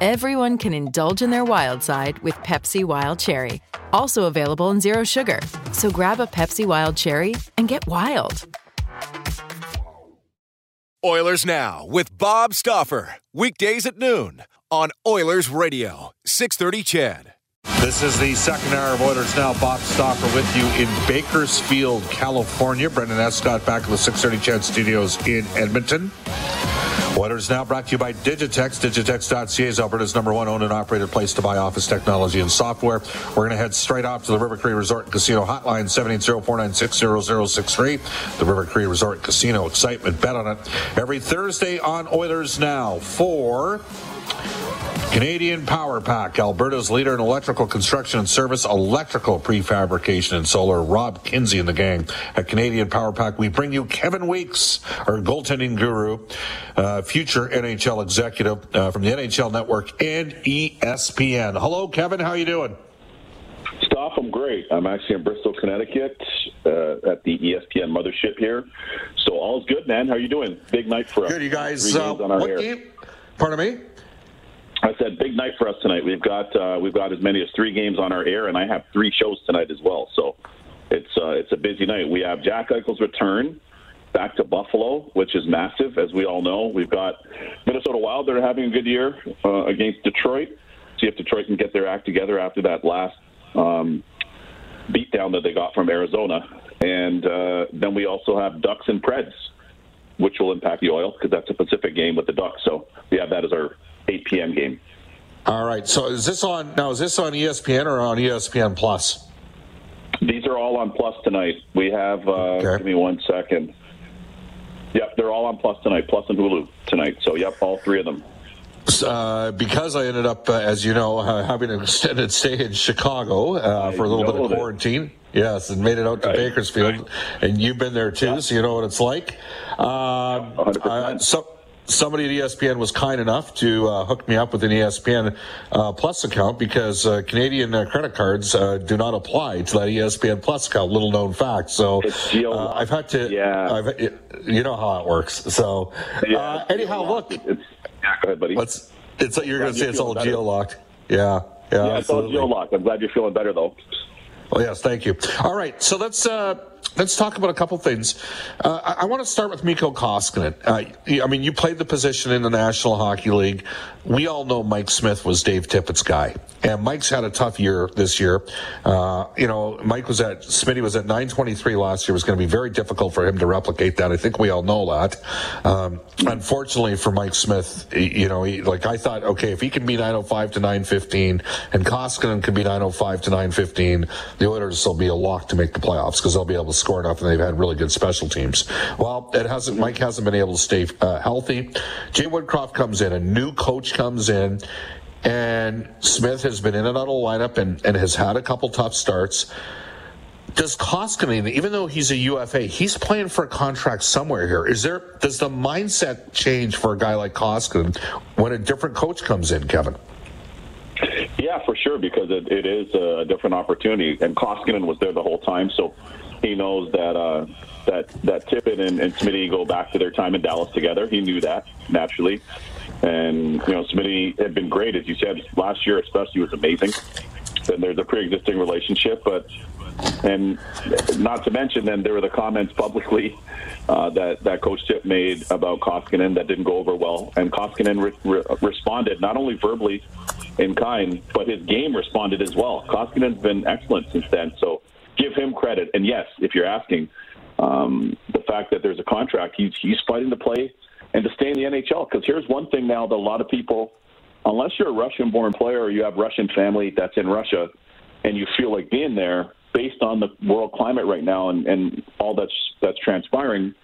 everyone can indulge in their wild side with Pepsi Wild Cherry. Also available in Zero Sugar. So grab a Pepsi Wild Cherry and get wild. Oilers Now with Bob Stauffer. Weekdays at noon on Oilers Radio, 630 CHED. This is the second hour of Oilers Now. Bob Stauffer with you in Bakersfield, California. Brendan Escott back in the 630 CHED studios in Edmonton. Oilers Now brought to you by Digitex. Digitex.ca is Alberta's number one owned and operated place to buy office technology and software. We're going to head straight off to the River Cree Resort and Casino hotline, 780-496-0063. The River Cree Resort Casino. Excitement. Bet on it. Every Thursday on Oilers Now for... Canadian Power Pack, Alberta's leader in electrical construction and service, electrical prefabrication and solar. Rob Kinsey and the gang at Canadian Power Pack. We bring you Kevin Weeks, our goaltending guru, uh, future NHL executive uh, from the NHL Network and ESPN. Hello, Kevin. How you doing? Stop, I'm great. I'm actually in Bristol, Connecticut, uh, at the ESPN mothership here. So all's good, man. How are you doing? Big night for us. Good, you guys. Uh, what air. game? Pardon me. I said big night for us tonight. We've got uh, we've got as many as three games on our air, and I have three shows tonight as well. So it's uh, it's a busy night. We have Jack Eichel's return back to Buffalo, which is massive, as we all know. We've got Minnesota Wild; they're having a good year uh, against Detroit. See if Detroit can get their act together after that last um, beatdown that they got from Arizona. And uh, then we also have Ducks and Preds, which will impact the Oil because that's a Pacific game with the Ducks. So we have that as our 8 p.m. game. All right. So is this on now? Is this on ESPN or on ESPN Plus? These are all on Plus tonight. We have. Uh, okay. Give me one second. Yep, they're all on Plus tonight. Plus and Hulu tonight. So yep, all three of them. Uh, because I ended up, uh, as you know, uh, having an extended stay in Chicago uh, for a little bit of quarantine. It. Yes, and made it out to right. Bakersfield, right. and you've been there too, yeah. so you know what it's like. Uh, so somebody at ESPN was kind enough to uh, hook me up with an ESPN uh, Plus account because uh, Canadian uh, credit cards uh, do not apply to that ESPN Plus account. Little known fact. So uh, I've had to. Yeah. I've, you know how it works. So yeah, anyhow, look. It's, yeah, go ahead, buddy. Let's, it's you're going to say it's all geo locked. Yeah. Yeah, yeah it's all geo locked. I'm glad you're feeling better though. Oh yes, thank you. All right, so let's let's talk about a couple things. Uh, I, I, want to start with Mikko Koskinen. Uh, I mean, you played the position in the National Hockey League. We all know Mike Smith was Dave Tippett's guy, and Mike's had a tough year this year. Uh, you know, Mike was at Smitty was at 923 last year. It was going to be very difficult for him to replicate that. I think we all know that. Um, unfortunately for Mike Smith, you know, he, like I thought, okay, if he can be 905 to 915, and Koskinen can be 905 to 915, the Oilers will be a lock to make the playoffs because they'll be able to score enough, and they've had really good special teams. Well, it hasn't. Mike hasn't been able to stay uh, healthy. Jay Woodcroft comes in, a new coach comes in, and Smith has been in and out of the lineup and, and has had a couple tough starts. Does Koskinen, even though he's a UFA, he's playing for a contract somewhere here. Is there? Does the mindset change for a guy like Koskinen when a different coach comes in, Kevin? Yeah, for sure, because it, it is a different opportunity, and Koskinen was there the whole time, so he knows that uh, that that Tippett and, and Smitty go back to their time in Dallas together. He knew that naturally, and you know Smitty had been great, as you said last year, especially was amazing. And there's a pre-existing relationship, but and not to mention, then there were the comments publicly uh, that that Coach Tip made about Koskinen that didn't go over well, and Koskinen re- re- responded not only verbally in kind, but his game responded as well. Koskinen's been excellent since then, so give him credit. And yes, if you're asking, um, the fact that there's a contract, he's he's fighting to play and to stay in the NHL. Because here's one thing now that a lot of people, unless you're a Russian-born player or you have Russian family that's in Russia, and you feel like being there, based on the world climate right now and, and all that's that's transpiring,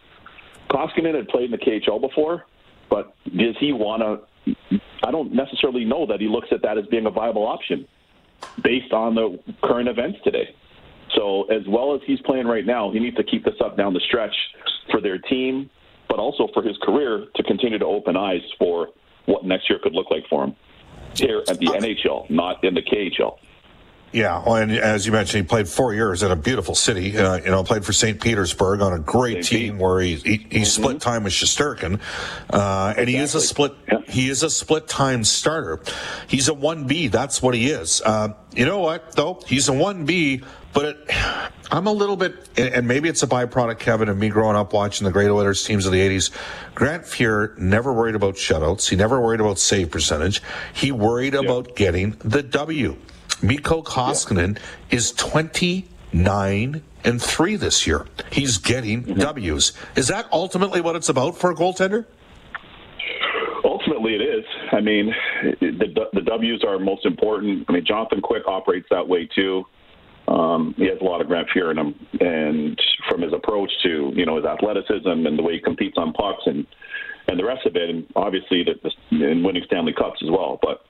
Koskinen had played in the KHL before, but does he want to? I don't necessarily know that he looks at that as being a viable option. based on the current events today. So as well as he's playing right now, he needs to keep this up down the stretch for their team, but also for his career to continue to open eyes for what next year could look like for him here at the NHL, not in the KHL. Yeah, well, and as you mentioned, he played four years in a beautiful city. Uh, you know, played for St. Petersburg on a great St. team Pete. where he he, he mm-hmm. split time with Shesterkin, uh, and exactly. he is a split yeah. he is a split time starter. He's a one B. That's what he is. Uh, you know what though? He's a one B, but it, I'm a little bit, and maybe it's a byproduct, Kevin, of me growing up watching the great Oilers teams of the '80s. Grant Fuhr never worried about shutouts. He never worried about save percentage. He worried about getting the W. Mikko Koskinen yeah. is 29 and 3 this year. He's getting mm-hmm. W's. Is that ultimately what it's about for a goaltender? Ultimately, it is. I mean, the, the W's are most important. I mean, Jonathan Quick operates that way too. Um, he has a lot of Grant Fuhr in him, and from his approach to you know his athleticism and the way he competes on pucks and and the rest of it, and obviously the, the, in winning Stanley Cups as well. But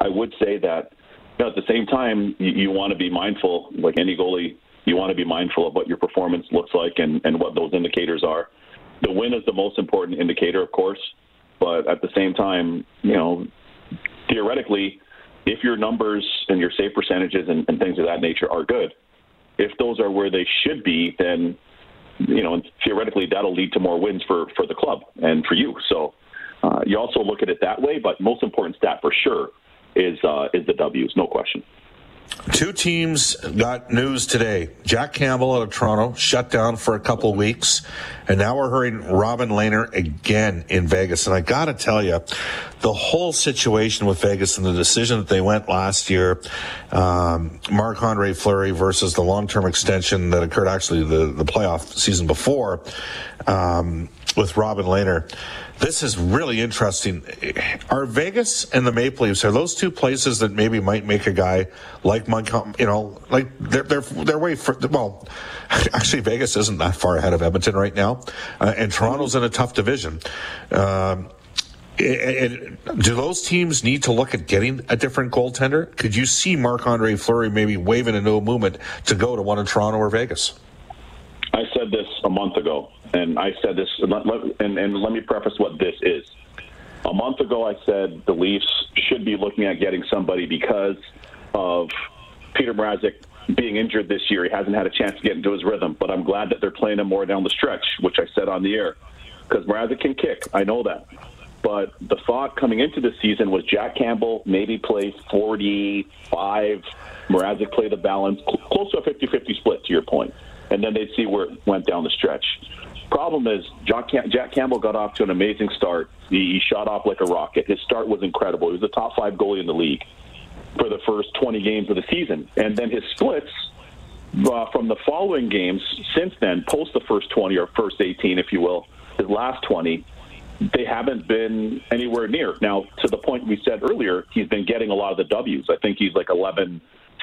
I would say that at the same time, you, you want to be mindful, like any goalie, you want to be mindful of what your performance looks like and, and what those indicators are. The win is the most important indicator, of course, but at the same time, you know, theoretically, if your numbers and your save percentages and, and things of that nature are good, if those are where they should be, then you know, theoretically, that'll lead to more wins for for the club and for you. So uh, you also look at it that way. But most important stat for sure is uh, is the W's, no question. Two teams got news today. Jack Campbell out of Toronto shut down for a couple weeks, and now we're hearing Robin Lehner again in Vegas. And I got to tell you, the whole situation with Vegas and the decision that they went last year, um, Marc Andre Fleury versus the long term extension that occurred actually the, the playoff season before um, with Robin Lehner this is really interesting. Are Vegas and the Maple Leafs are those two places that maybe might make a guy like Montgomery? You know, like they're they're they're way for well. Actually, Vegas isn't that far ahead of Edmonton right now, uh, and Toronto's in a tough division. Um, do those teams need to look at getting a different goaltender? Could you see Marc Andre Fleury maybe waving a no movement to go to one in Toronto or Vegas? I said this a month and I said this, and, and let me preface what this is. A month ago, I said the Leafs should be looking at getting somebody because of Petr Mrazek being injured this year. He hasn't had a chance to get into his rhythm, but I'm glad that they're playing him more down the stretch, which I said on the air, because Mrazek can kick. I know that. But the thought coming into the season was Jack Campbell maybe play 45, Mrazek play the balance, close to a 50 50 split, to your point. And then they'd see where it went down the stretch. Problem is, Jack, Cam- Jack Campbell got off to an amazing start. He, he shot off like a rocket. His start was incredible. He was the top five goalie in the league for the first 20 games of the season. And then his splits uh, from the following games since then, post the first 20 or first 18, if you will, his last 20, they haven't been anywhere near. Now, to the point we said earlier, he's been getting a lot of the W's. I think he's like 11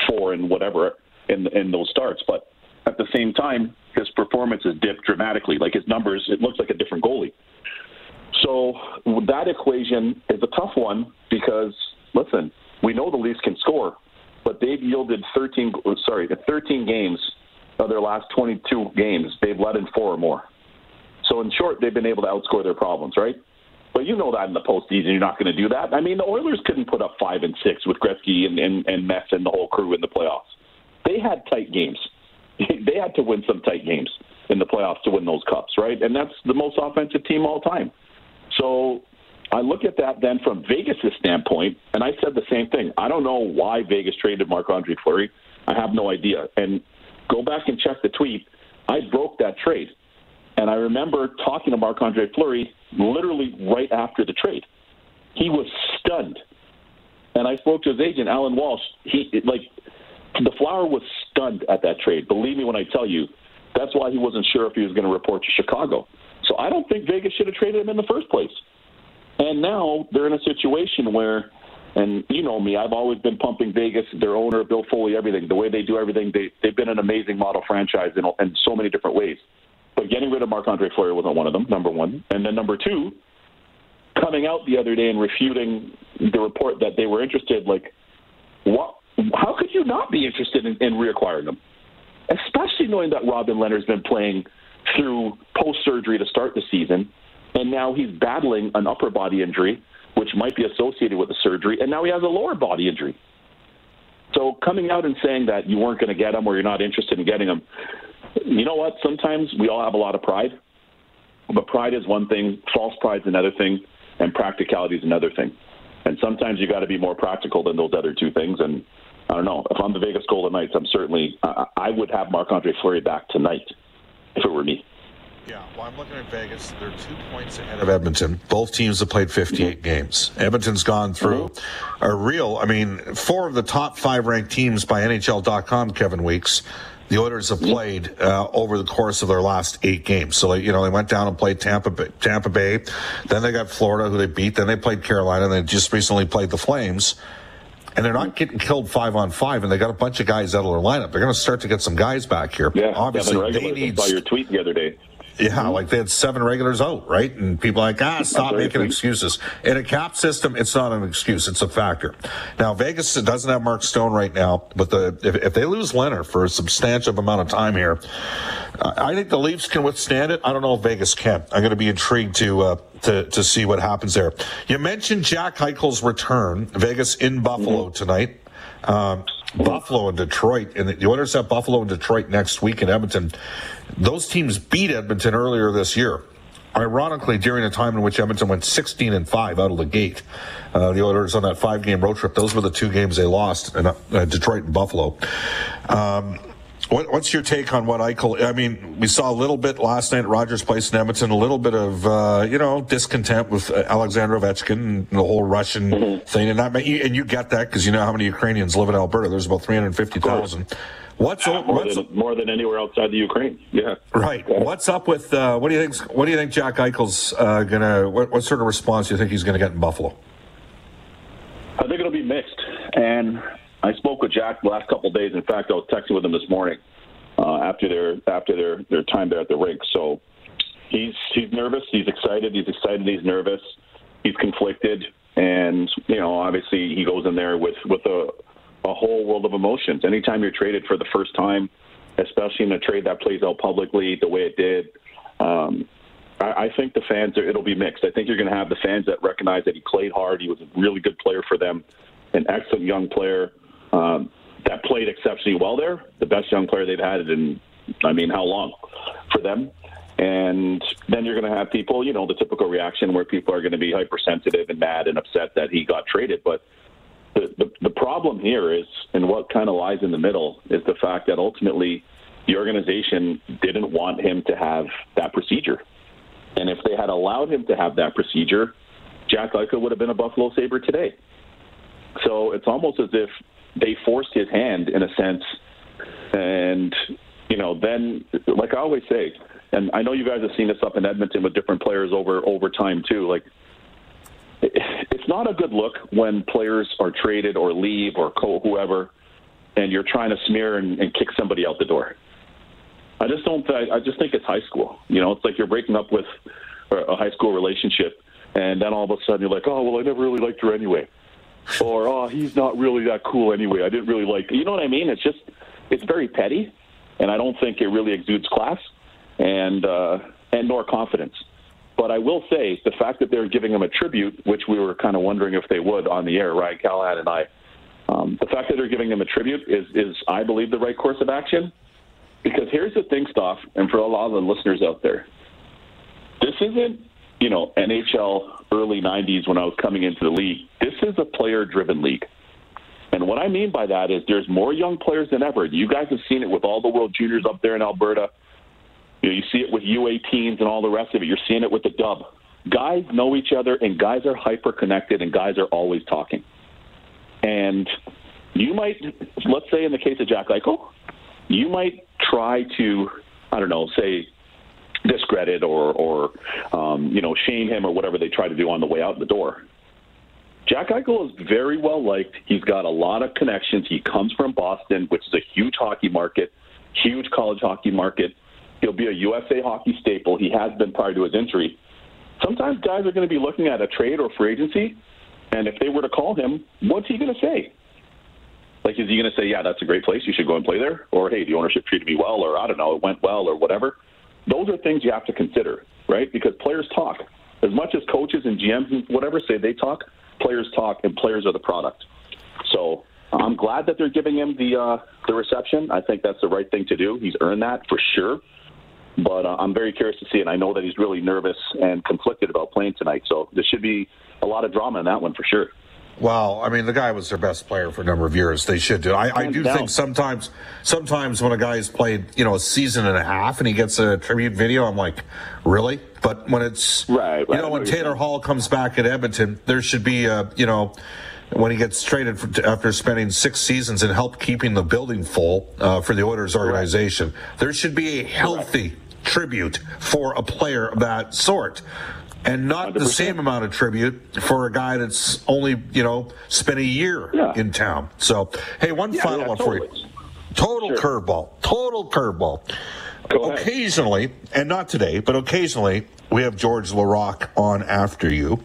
4 and whatever in, in those starts. But at the same time, his performance has dipped dramatically. Like his numbers, it looks like a different goalie. So that equation is a tough one because listen, we know the Leafs can score, but they've yielded 13 sorry, 13 games of their last 22 games, they've led in four or more. So in short, they've been able to outscore their problems, right? But you know that in the postseason, you're not going to do that. I mean, the Oilers couldn't put up five and six with Gretzky and, and, and Mess and the whole crew in the playoffs. They had tight games. they had to win some tight games in the playoffs to win those cups, right? And that's the most offensive team all time. So I look at that then from Vegas' standpoint, and I said the same thing. I don't know why Vegas traded Marc Andre Fleury. I have no idea. And go back and check the tweet. I broke that trade. And I remember talking to Marc Andre Fleury literally right after the trade. He was stunned. And I spoke to his agent, Alan Walsh. He like the Flower was stunned at that trade. Believe me when I tell you, that's why he wasn't sure if he was going to report to Chicago. So I don't think Vegas should have traded him in the first place. And now they're in a situation where, and you know me, I've always been pumping Vegas, their owner, Bill Foley, everything. The way they do everything, they, they've been an amazing model franchise in, in so many different ways. But getting rid of Marc Andre Fleury wasn't one of them, number one. And then number two, coming out the other day and refuting the report that they were interested, like, what how could you not be interested in, in reacquiring him? Especially knowing that Robin Lehner's been playing through post surgery to start the season, and now he's battling an upper body injury, which might be associated with the surgery, and now he has a lower body injury. So coming out and saying that you weren't going to get him or you're not interested in getting him, you know what? Sometimes we all have a lot of pride, but pride is one thing, false pride is another thing, and practicality is another thing. And sometimes you got to be more practical than those other two things. And I don't know if I'm the Vegas Golden Knights, I'm certainly I, I would have Marc Andre Fleury back tonight if it were me. Yeah, well, I'm looking at Vegas. They're two points ahead of Edmonton. Both teams have played 58 games. Edmonton's gone through a real, I mean, four of the top five ranked teams by NHL.com, Kevin Weeks. The Oilers have played uh, over the course of their last eight games. So, you know, they went down and played Tampa Bay, Tampa Bay. Then they got Florida, who they beat. Then they played Carolina. And they just recently played the Flames and they're not getting killed five on five, and they got a bunch of guys out of their lineup. They're going to start to get some guys back here. Yeah, obviously they need. Saw your tweet the other day. Yeah, mm-hmm. like they had seven regulars out, right? And people like, ah, stop making excuses. In a cap system, it's not an excuse; it's a factor. Now, Vegas doesn't have Mark Stone right now, but the if, if they lose Lehner for a substantial amount of time here, I think the Leafs can withstand it. I don't know if Vegas can. I'm going to be intrigued to uh, to to see what happens there. You mentioned Jack Eichel's return, Vegas in Buffalo mm-hmm. tonight. Um, Buffalo and Detroit, and the Oilers have Buffalo and Detroit next week in Edmonton. Those teams beat Edmonton earlier this year. Ironically, during a time in which Edmonton went 16 and 5 out of the gate, uh, the Oilers on that five game road trip, those were the two games they lost, in, uh, Detroit and Buffalo. Um, what, what's your take on what Eichel? I mean, we saw a little bit last night at Rogers Place in Edmonton, a little bit of uh, you know discontent with uh, Alexander Ovechkin and the whole Russian mm-hmm. thing, and that and you get that because you know how many Ukrainians live in Alberta. There's about three hundred fifty thousand. What's, more, what's than, more than anywhere outside the Ukraine? Yeah. Right. What's up with uh, what do you think? What do you think Jack Eichel's uh, gonna? What, what sort of response do you think he's going to get in Buffalo? I think it'll be mixed, and I spoke with Jack the last couple of days. In fact, I was texting with him this morning uh, after their after their their time there at the rink. So he's he's nervous. He's excited. He's excited. He's nervous. He's conflicted, and you know, obviously, he goes in there with with a a whole world of emotions. Anytime you're traded for the first time, especially in a trade that plays out publicly the way it did. Um, I, I think the fans are, it'll be mixed. I think you're going to have the fans that recognize that he played hard. He was a really good player for them, an excellent young player um, that played exceptionally well there. The best young player they've had in, I mean, how long for them? And then you're going to have people, you know, the typical reaction where people are going to be hypersensitive and mad and upset that he got traded. But the, the, the problem here is, and what kind of lies in the middle, is the fact that ultimately the organization didn't want him to have that procedure. And if they had allowed him to have that procedure, Jack Eichel would have been a Buffalo Sabre today. So it's almost as if they forced his hand in a sense. And, you know, then, like I always say, and I know you guys have seen this up in Edmonton with different players over over time too. Like, it's not a good look when players are traded or leave or co whoever, and you're trying to smear and, and kick somebody out the door. I just don't. I, I just think it's high school. You know, it's like you're breaking up with a high school relationship, and then all of a sudden you're like, oh well, I never really liked her anyway, or oh he's not really that cool anyway. I didn't really like. You know what I mean? It's just it's very petty, and I don't think it really exudes class and uh, and nor confidence. But I will say the fact that they're giving him a tribute, which we were kind of wondering if they would on the air, Ryan Callahan and I, um, the fact that they're giving him a tribute is, is, I believe, the right course of action. Because here's the thing, Stoff, and for a lot of the listeners out there, this isn't, you know, NHL early 90s when I was coming into the league. This is a player driven league. And what I mean by that is there's more young players than ever. You guys have seen it with all the World Juniors up there in Alberta. You, know, you see it with U18s and all the rest of it. You're seeing it with the dub. Guys know each other, and guys are hyper connected, and guys are always talking. And you might, let's say in the case of Jack Eichel, you might try to, I don't know, say discredit or, or um, you know, shame him or whatever they try to do on the way out the door. Jack Eichel is very well liked. He's got a lot of connections. He comes from Boston, which is a huge hockey market, huge college hockey market. He'll be a USA hockey staple. He has been prior to his injury. Sometimes guys are going to be looking at a trade or free agency, and if they were to call him, what's he going to say? Like, is he going to say, yeah, that's a great place. You should go and play there? Or, hey, the ownership treated me well, or I don't know, it went well, or whatever. Those are things you have to consider, right? Because players talk. As much as coaches and GMs and whatever say they talk, players talk, and players are the product. So I'm glad that they're giving him the uh, the reception. I think that's the right thing to do. He's earned that for sure. But uh, I'm very curious to see, and I know that he's really nervous and conflicted about playing tonight. So there should be a lot of drama in that one for sure. Well, I mean, the guy was their best player for a number of years. They should do. I, I do think sometimes, sometimes when a guy's played, you know, a season and a half and he gets a tribute video, I'm like, really? But when it's, right, right. you know, when Taylor Hall comes back at Edmonton, there should be a, you know, when he gets traded for, after spending six seasons and help keeping the building full uh, for the Oilers organization, right. there should be a healthy right. tribute for a player of that sort and not 100%. the same amount of tribute for a guy that's only you know spent a year yeah. in town. So, hey, one yeah, final yeah, one totally. for you. Total sure. curveball. Total curveball. Occasionally, and not today, but occasionally, we have George Laraque on after you.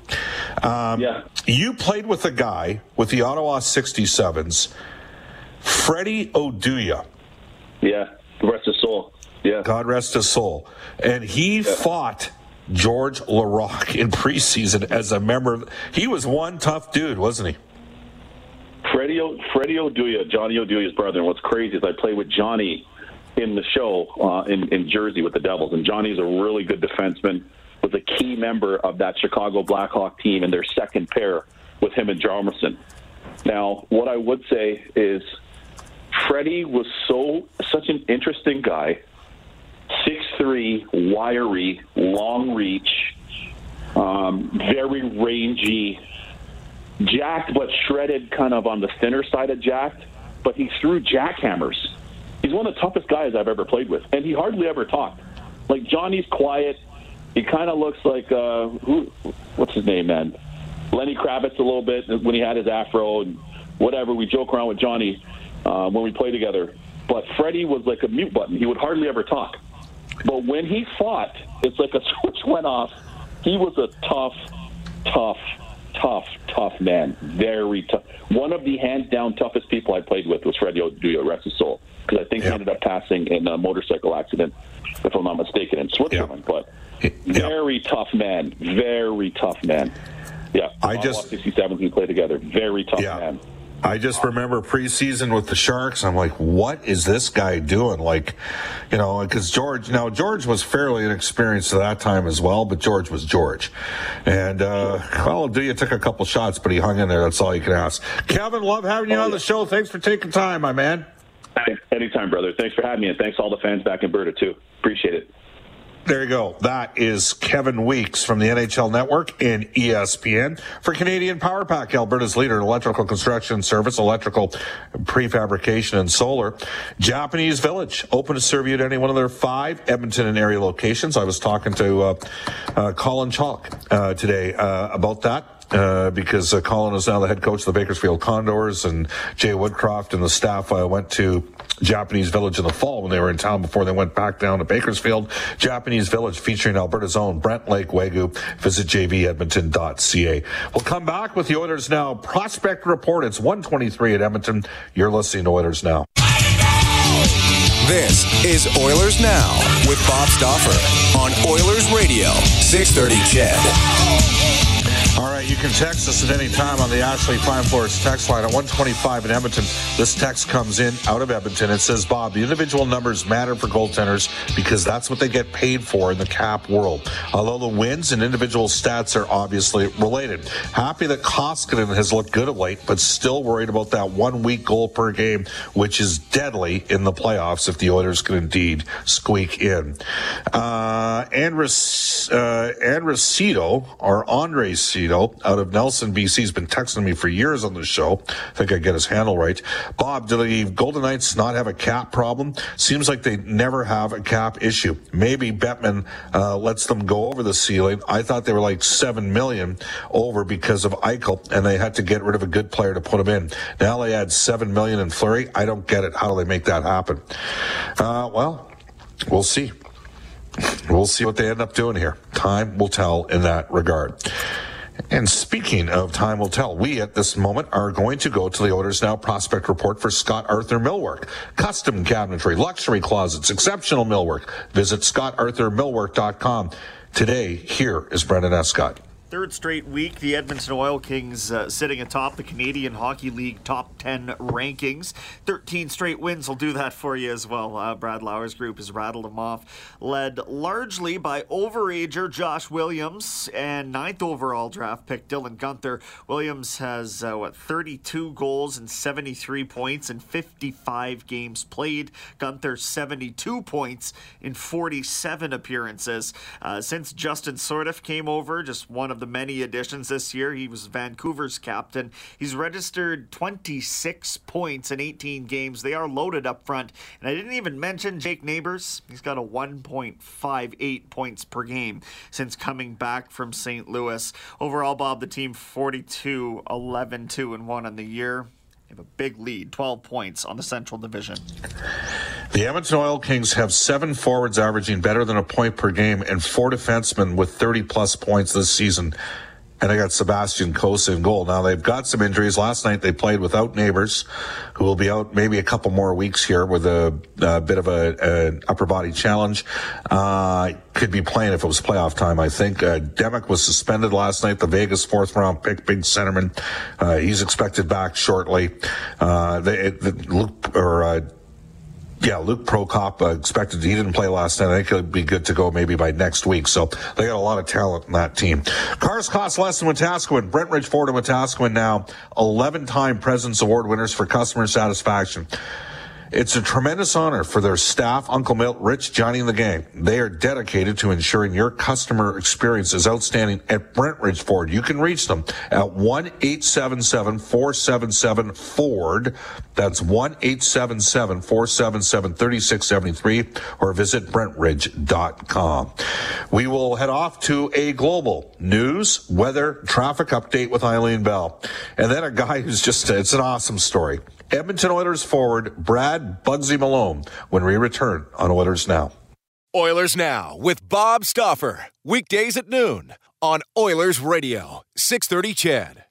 Um, yeah. You played with a guy with the Ottawa 67s, Freddie Oduya. Yeah, rest his soul. Yeah. God rest his soul. And he fought George Laraque in preseason as a member. He was one tough dude, wasn't he? Freddie, o, Freddie Oduya, Johnny Oduya's brother. And what's crazy is I played with Johnny in the show uh, in, in Jersey with the Devils. And Johnny's a really good defenseman, was a key member of that Chicago Blackhawk team in their second pair with him and Hjalmarsson. Now, what I would say is Freddie was so such an interesting guy three, wiry, long reach, um, very rangy, jacked but shredded, kind of on the thinner side of jacked. But he threw jackhammers. He's one of the toughest guys I've ever played with, and he hardly ever talked. Like Johnny's quiet. He kind of looks like uh, who? What's his name, man? Lenny Kravitz a little bit when he had his afro and whatever. We joke around with Johnny uh, when we play together. But Freddie was like a mute button. He would hardly ever talk. But when he fought, it's like a switch went off. He was a tough, tough, tough, tough man. Very tough. One of the hands down toughest people I played with was Freddie Oduya, rest his soul. Because I think he ended up passing in a motorcycle accident, if I'm not mistaken, in Switzerland. But very tough man. Very tough man. Yeah. I just 67 we played together. Very tough man. I just remember preseason with the Sharks. I'm like, what is this guy doing? Like, you know, because George, now George was fairly inexperienced at that time as well, but George was George. And, uh, well, you took a couple shots, but he hung in there. That's all you can ask. Kevin, love having you on the show. Thanks for taking time, my man. Anytime, brother. Thanks for having me, and thanks all the fans back in Berta, too. Appreciate it. There you go. That is Kevin Weeks from the NHL Network and ESPN for Canadian Power Pack, Alberta's leader in electrical construction service, electrical prefabrication and solar. Japanese Village, open to serve you at any one of their five Edmonton and area locations. I was talking to uh, uh, Colin Chaulk uh, today uh, about that. Uh, because uh, Colin is now the head coach of the Bakersfield Condors, and Jay Woodcroft and the staff uh, went to Japanese Village in the fall when they were in town before they went back down to Bakersfield. Japanese Village featuring Alberta's own Brant Lake Wagyu. Visit jvedmonton.ca. We'll come back with the Oilers Now Prospect Report. It's 123 at Edmonton. You're listening to Oilers Now. This is Oilers Now with Bob Stauffer on Oilers Radio, 630 CHED. All right, you can text us at any time on the Ashley Fine Floors text line at 125 in Edmonton. This text comes in out of Edmonton. It says, Bob, the individual numbers matter for goaltenders because that's what they get paid for in the cap world. Although the wins and individual stats are obviously related. Happy that Koskinen has looked good of late, but still worried about that one week goal per game, which is deadly in the playoffs if the Oilers can indeed squeak in. Uh, Andres, uh, Andresito, or Andre Cito, out of Nelson, BC, has been texting me for years on the show. I think I get his handle right. Bob, do the Golden Knights not have a cap problem? Seems like they never have a cap issue. Maybe Bettman uh, lets them go over the ceiling. I thought they were like seven million over because of Eichel, and they had to get rid of a good player to put him in. Now they add seven million in Fleury. I don't get it. How do they make that happen? Uh, well, we'll see. We'll see what they end up doing here. Time will tell in that regard. And speaking of time will tell, we at this moment are going to go to the Oilers Now prospect report for Scott Arthur Millwork. Custom cabinetry, luxury closets, exceptional millwork. Visit scottarthurmillwork.com. Today, here is Brendan Escott. Third straight week, the Edmonton Oil Kings uh, sitting atop the Canadian Hockey League top 10 rankings. 13 straight wins will do that for you as well. Uh, Brad Lauer's group has rattled them off, led largely by overager Josh Williams and ninth overall draft pick Dylan Guenther. Williams has, uh, what, 32 goals and 73 points in 55 games played. Guenther, 72 points in 47 appearances. Uh, since Justin Sourdif came over, just one of of the many additions this year. He was Vancouver's captain. He's registered 26 points in 18 games. They are loaded up front. And I didn't even mention Jake Neighbors. He's got a 1.58 points per game since coming back from St. Louis. Overall, Bob, the team 42 11 2 and 1 on the year. They have a big lead, 12 points on the Central Division. The Edmonton Oil Kings have seven forwards averaging better than a point per game and four defensemen with 30 plus points this season. And they got Sebastian Cossa in goal. Now they've got some injuries. Last night they played without Neighbors, who will be out maybe a couple more weeks here with a, a bit of a, an upper body challenge. Uh, could be playing if it was playoff time, I think. Uh, Demek was suspended last night, the Vegas fourth round pick, big centerman. Uh, he's expected back shortly. Uh, they, the, Luke, or, uh, yeah, Luke Prokop uh, expected he didn't play last night. I think he'll be good to go maybe by next week. So they got a lot of talent in that team. Cars cost less than Wetaskiwin. Brentridge Ford and Wetaskiwin now 11 time President's Award winners for customer satisfaction. It's a tremendous honor for their staff, Uncle Milt, Rich, Johnny, and the gang. They are dedicated to ensuring your customer experience is outstanding at Brentridge Ford. You can reach them at 1-877-477-FORD. That's 1-877-477-3673 or visit brentridge.com. We will head off to a global news, weather, traffic update with Eileen Bell. And then a guy who's just, it's an awesome story. Edmonton Oilers forward Brad Bugsy Malone when we return on Oilers Now. Oilers Now with Bob Stauffer. Weekdays at noon on Oilers Radio, 630 CHED.